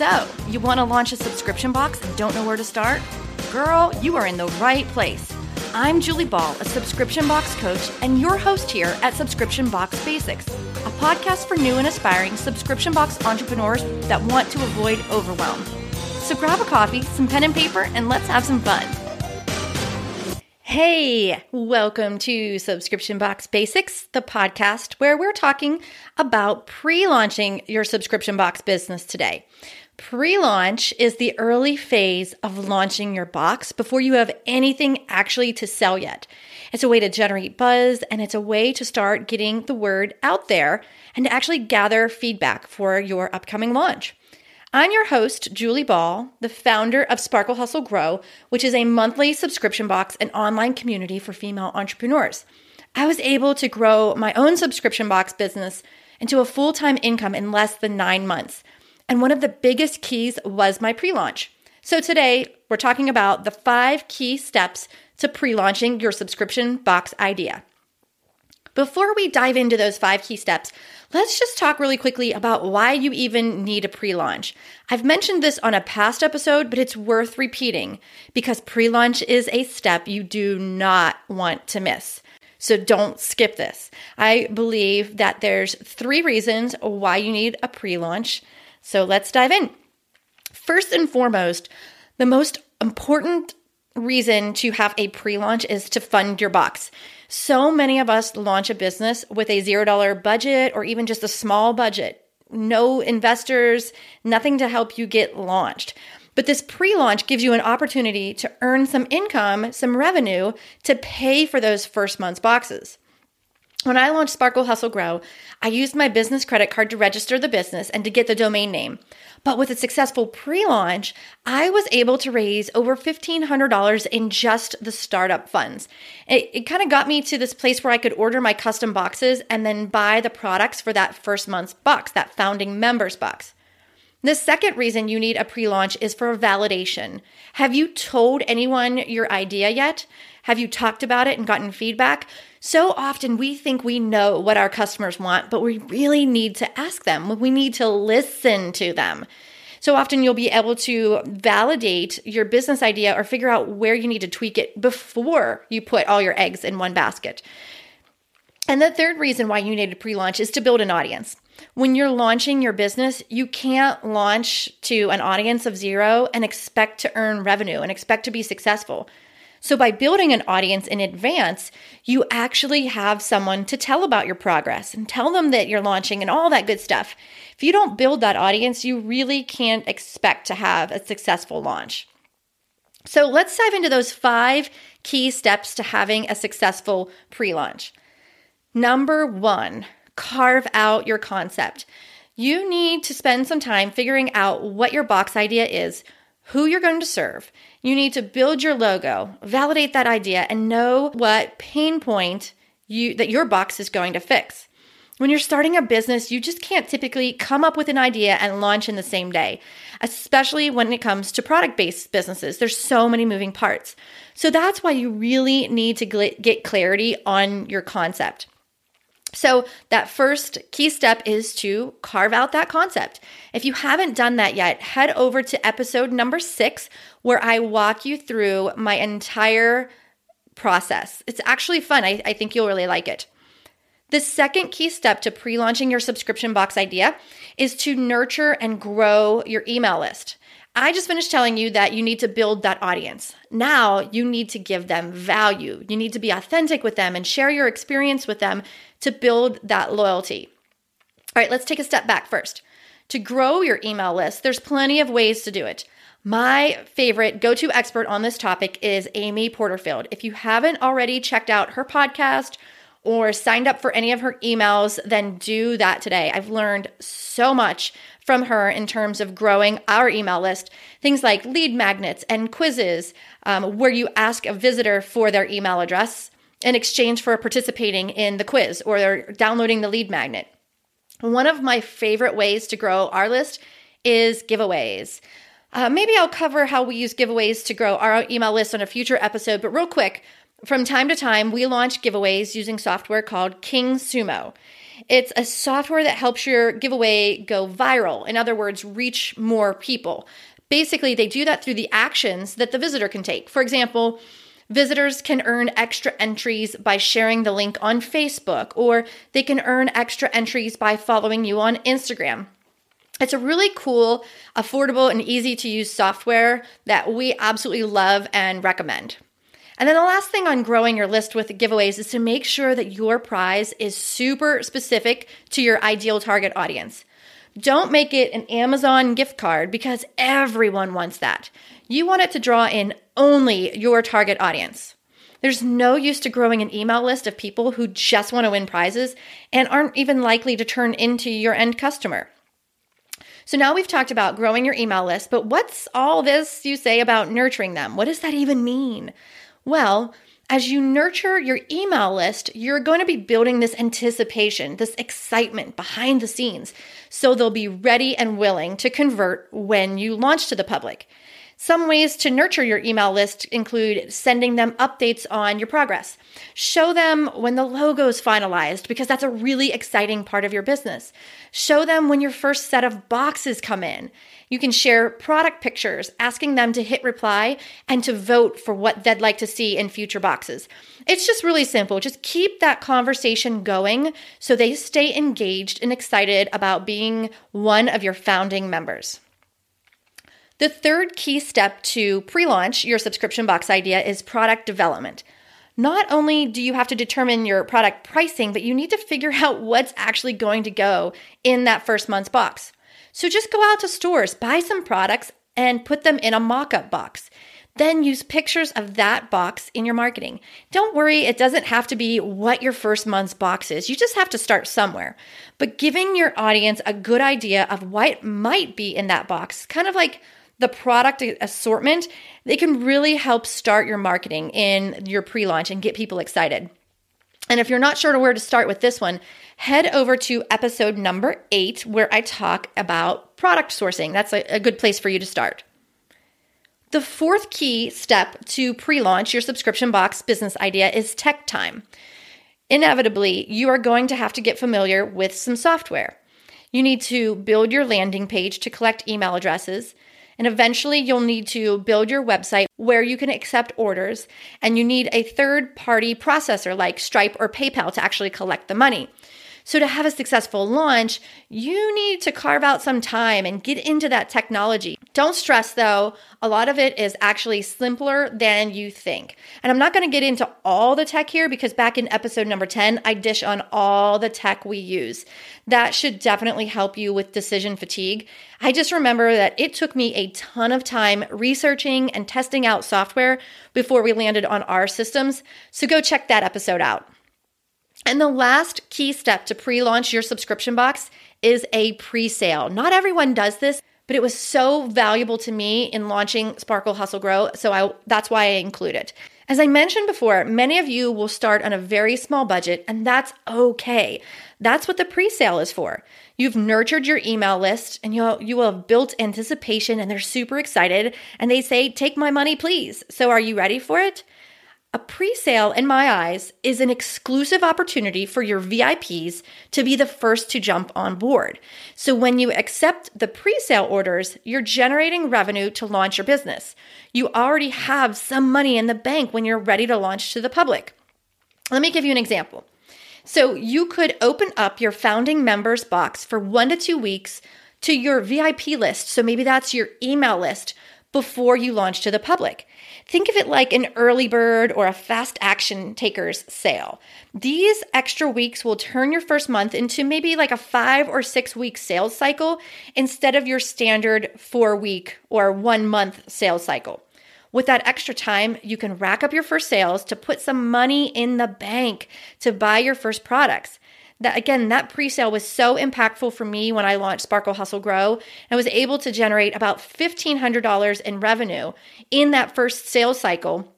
So, you want to launch a subscription box and don't know where to start? Girl, you are in the right place. I'm Julie Ball, a subscription box coach, and your host here at Subscription Box Basics, a podcast for new and aspiring subscription box entrepreneurs that want to avoid overwhelm. So grab a coffee, some pen and paper, and let's have some fun. Hey, welcome to Subscription Box Basics, the podcast where we're talking about pre launching your subscription box business today. Pre launch is the early phase of launching your box before you have anything actually to sell yet. It's a way to generate buzz and it's a way to start getting the word out there and to actually gather feedback for your upcoming launch. I'm your host, Julie Ball, the founder of Sparkle Hustle Grow, which is a monthly subscription box and online community for female entrepreneurs. I was able to grow my own subscription box business into a full time income in less than nine months. And one of the biggest keys was my pre launch. So today, we're talking about the five key steps to pre launching your subscription box idea. Before we dive into those five key steps, let's just talk really quickly about why you even need a pre launch. I've mentioned this on a past episode, but it's worth repeating because pre launch is a step you do not want to miss. So don't skip this. I believe that there's three reasons why you need a pre launch. So let's dive in. First and foremost, the most important reason to have a pre launch is to fund your box. So many of us launch a business with a $0 budget or even just a small budget. No investors, nothing to help you get launched. But this pre launch gives you an opportunity to earn some income, some revenue to pay for those first month's boxes. When I launched Sparkle Hustle Grow, I used my business credit card to register the business and to get the domain name. But with a successful pre launch, I was able to raise over $1,500 in just the startup funds. It, it kind of got me to this place where I could order my custom boxes and then buy the products for that first month's box, that founding members box. The second reason you need a pre launch is for validation. Have you told anyone your idea yet? Have you talked about it and gotten feedback? So often we think we know what our customers want, but we really need to ask them. We need to listen to them. So often you'll be able to validate your business idea or figure out where you need to tweak it before you put all your eggs in one basket. And the third reason why you need a pre launch is to build an audience. When you're launching your business, you can't launch to an audience of zero and expect to earn revenue and expect to be successful. So, by building an audience in advance, you actually have someone to tell about your progress and tell them that you're launching and all that good stuff. If you don't build that audience, you really can't expect to have a successful launch. So, let's dive into those five key steps to having a successful pre launch. Number one, carve out your concept. You need to spend some time figuring out what your box idea is, who you're going to serve. You need to build your logo, validate that idea, and know what pain point you that your box is going to fix. When you're starting a business, you just can't typically come up with an idea and launch in the same day, especially when it comes to product based businesses. There's so many moving parts. So that's why you really need to get clarity on your concept. So, that first key step is to carve out that concept. If you haven't done that yet, head over to episode number six, where I walk you through my entire process. It's actually fun. I, I think you'll really like it. The second key step to pre launching your subscription box idea is to nurture and grow your email list. I just finished telling you that you need to build that audience. Now you need to give them value. You need to be authentic with them and share your experience with them to build that loyalty. All right, let's take a step back first. To grow your email list, there's plenty of ways to do it. My favorite go to expert on this topic is Amy Porterfield. If you haven't already checked out her podcast or signed up for any of her emails, then do that today. I've learned so much from her in terms of growing our email list. Things like lead magnets and quizzes, um, where you ask a visitor for their email address in exchange for participating in the quiz or downloading the lead magnet. One of my favorite ways to grow our list is giveaways. Uh, maybe I'll cover how we use giveaways to grow our email list on a future episode, but real quick, from time to time, we launch giveaways using software called King Sumo. It's a software that helps your giveaway go viral. In other words, reach more people. Basically, they do that through the actions that the visitor can take. For example, Visitors can earn extra entries by sharing the link on Facebook, or they can earn extra entries by following you on Instagram. It's a really cool, affordable, and easy to use software that we absolutely love and recommend. And then the last thing on growing your list with giveaways is to make sure that your prize is super specific to your ideal target audience. Don't make it an Amazon gift card because everyone wants that. You want it to draw in only your target audience. There's no use to growing an email list of people who just want to win prizes and aren't even likely to turn into your end customer. So now we've talked about growing your email list, but what's all this you say about nurturing them? What does that even mean? Well, as you nurture your email list, you're going to be building this anticipation, this excitement behind the scenes. So they'll be ready and willing to convert when you launch to the public. Some ways to nurture your email list include sending them updates on your progress. Show them when the logo is finalized because that's a really exciting part of your business. Show them when your first set of boxes come in. You can share product pictures, asking them to hit reply and to vote for what they'd like to see in future boxes. It's just really simple. Just keep that conversation going so they stay engaged and excited about being one of your founding members. The third key step to pre launch your subscription box idea is product development. Not only do you have to determine your product pricing, but you need to figure out what's actually going to go in that first month's box. So just go out to stores, buy some products, and put them in a mock up box. Then use pictures of that box in your marketing. Don't worry, it doesn't have to be what your first month's box is. You just have to start somewhere. But giving your audience a good idea of what might be in that box, kind of like the product assortment, they can really help start your marketing in your pre launch and get people excited. And if you're not sure where to start with this one, head over to episode number eight, where I talk about product sourcing. That's a, a good place for you to start. The fourth key step to pre launch your subscription box business idea is tech time. Inevitably, you are going to have to get familiar with some software. You need to build your landing page to collect email addresses. And eventually, you'll need to build your website where you can accept orders, and you need a third party processor like Stripe or PayPal to actually collect the money. So, to have a successful launch, you need to carve out some time and get into that technology. Don't stress though, a lot of it is actually simpler than you think. And I'm not going to get into all the tech here because back in episode number 10, I dish on all the tech we use. That should definitely help you with decision fatigue. I just remember that it took me a ton of time researching and testing out software before we landed on our systems. So, go check that episode out. And the last key step to pre launch your subscription box is a pre sale. Not everyone does this, but it was so valuable to me in launching Sparkle Hustle Grow. So I, that's why I include it. As I mentioned before, many of you will start on a very small budget, and that's okay. That's what the pre sale is for. You've nurtured your email list and you'll, you will have built anticipation, and they're super excited. And they say, Take my money, please. So are you ready for it? A pre sale, in my eyes, is an exclusive opportunity for your VIPs to be the first to jump on board. So, when you accept the pre sale orders, you're generating revenue to launch your business. You already have some money in the bank when you're ready to launch to the public. Let me give you an example. So, you could open up your founding members box for one to two weeks to your VIP list. So, maybe that's your email list before you launch to the public. Think of it like an early bird or a fast action taker's sale. These extra weeks will turn your first month into maybe like a five or six week sales cycle instead of your standard four week or one month sales cycle. With that extra time, you can rack up your first sales to put some money in the bank to buy your first products that again, that pre-sale was so impactful for me when I launched Sparkle Hustle Grow. I was able to generate about $1,500 in revenue in that first sales cycle.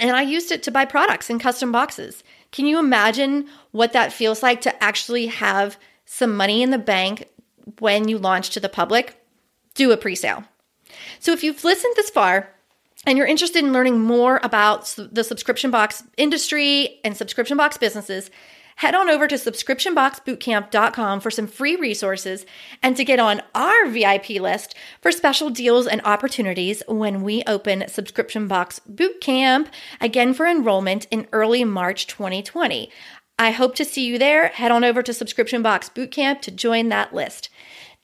And I used it to buy products in custom boxes. Can you imagine what that feels like to actually have some money in the bank when you launch to the public? Do a pre sale. So if you've listened this far, and you're interested in learning more about the subscription box industry and subscription box businesses, head on over to subscriptionboxbootcamp.com for some free resources and to get on our VIP list for special deals and opportunities when we open Subscription Box Bootcamp again for enrollment in early March 2020. I hope to see you there. Head on over to Subscription Box Bootcamp to join that list.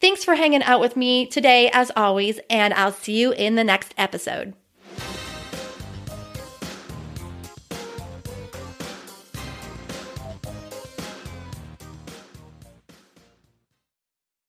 Thanks for hanging out with me today, as always, and I'll see you in the next episode.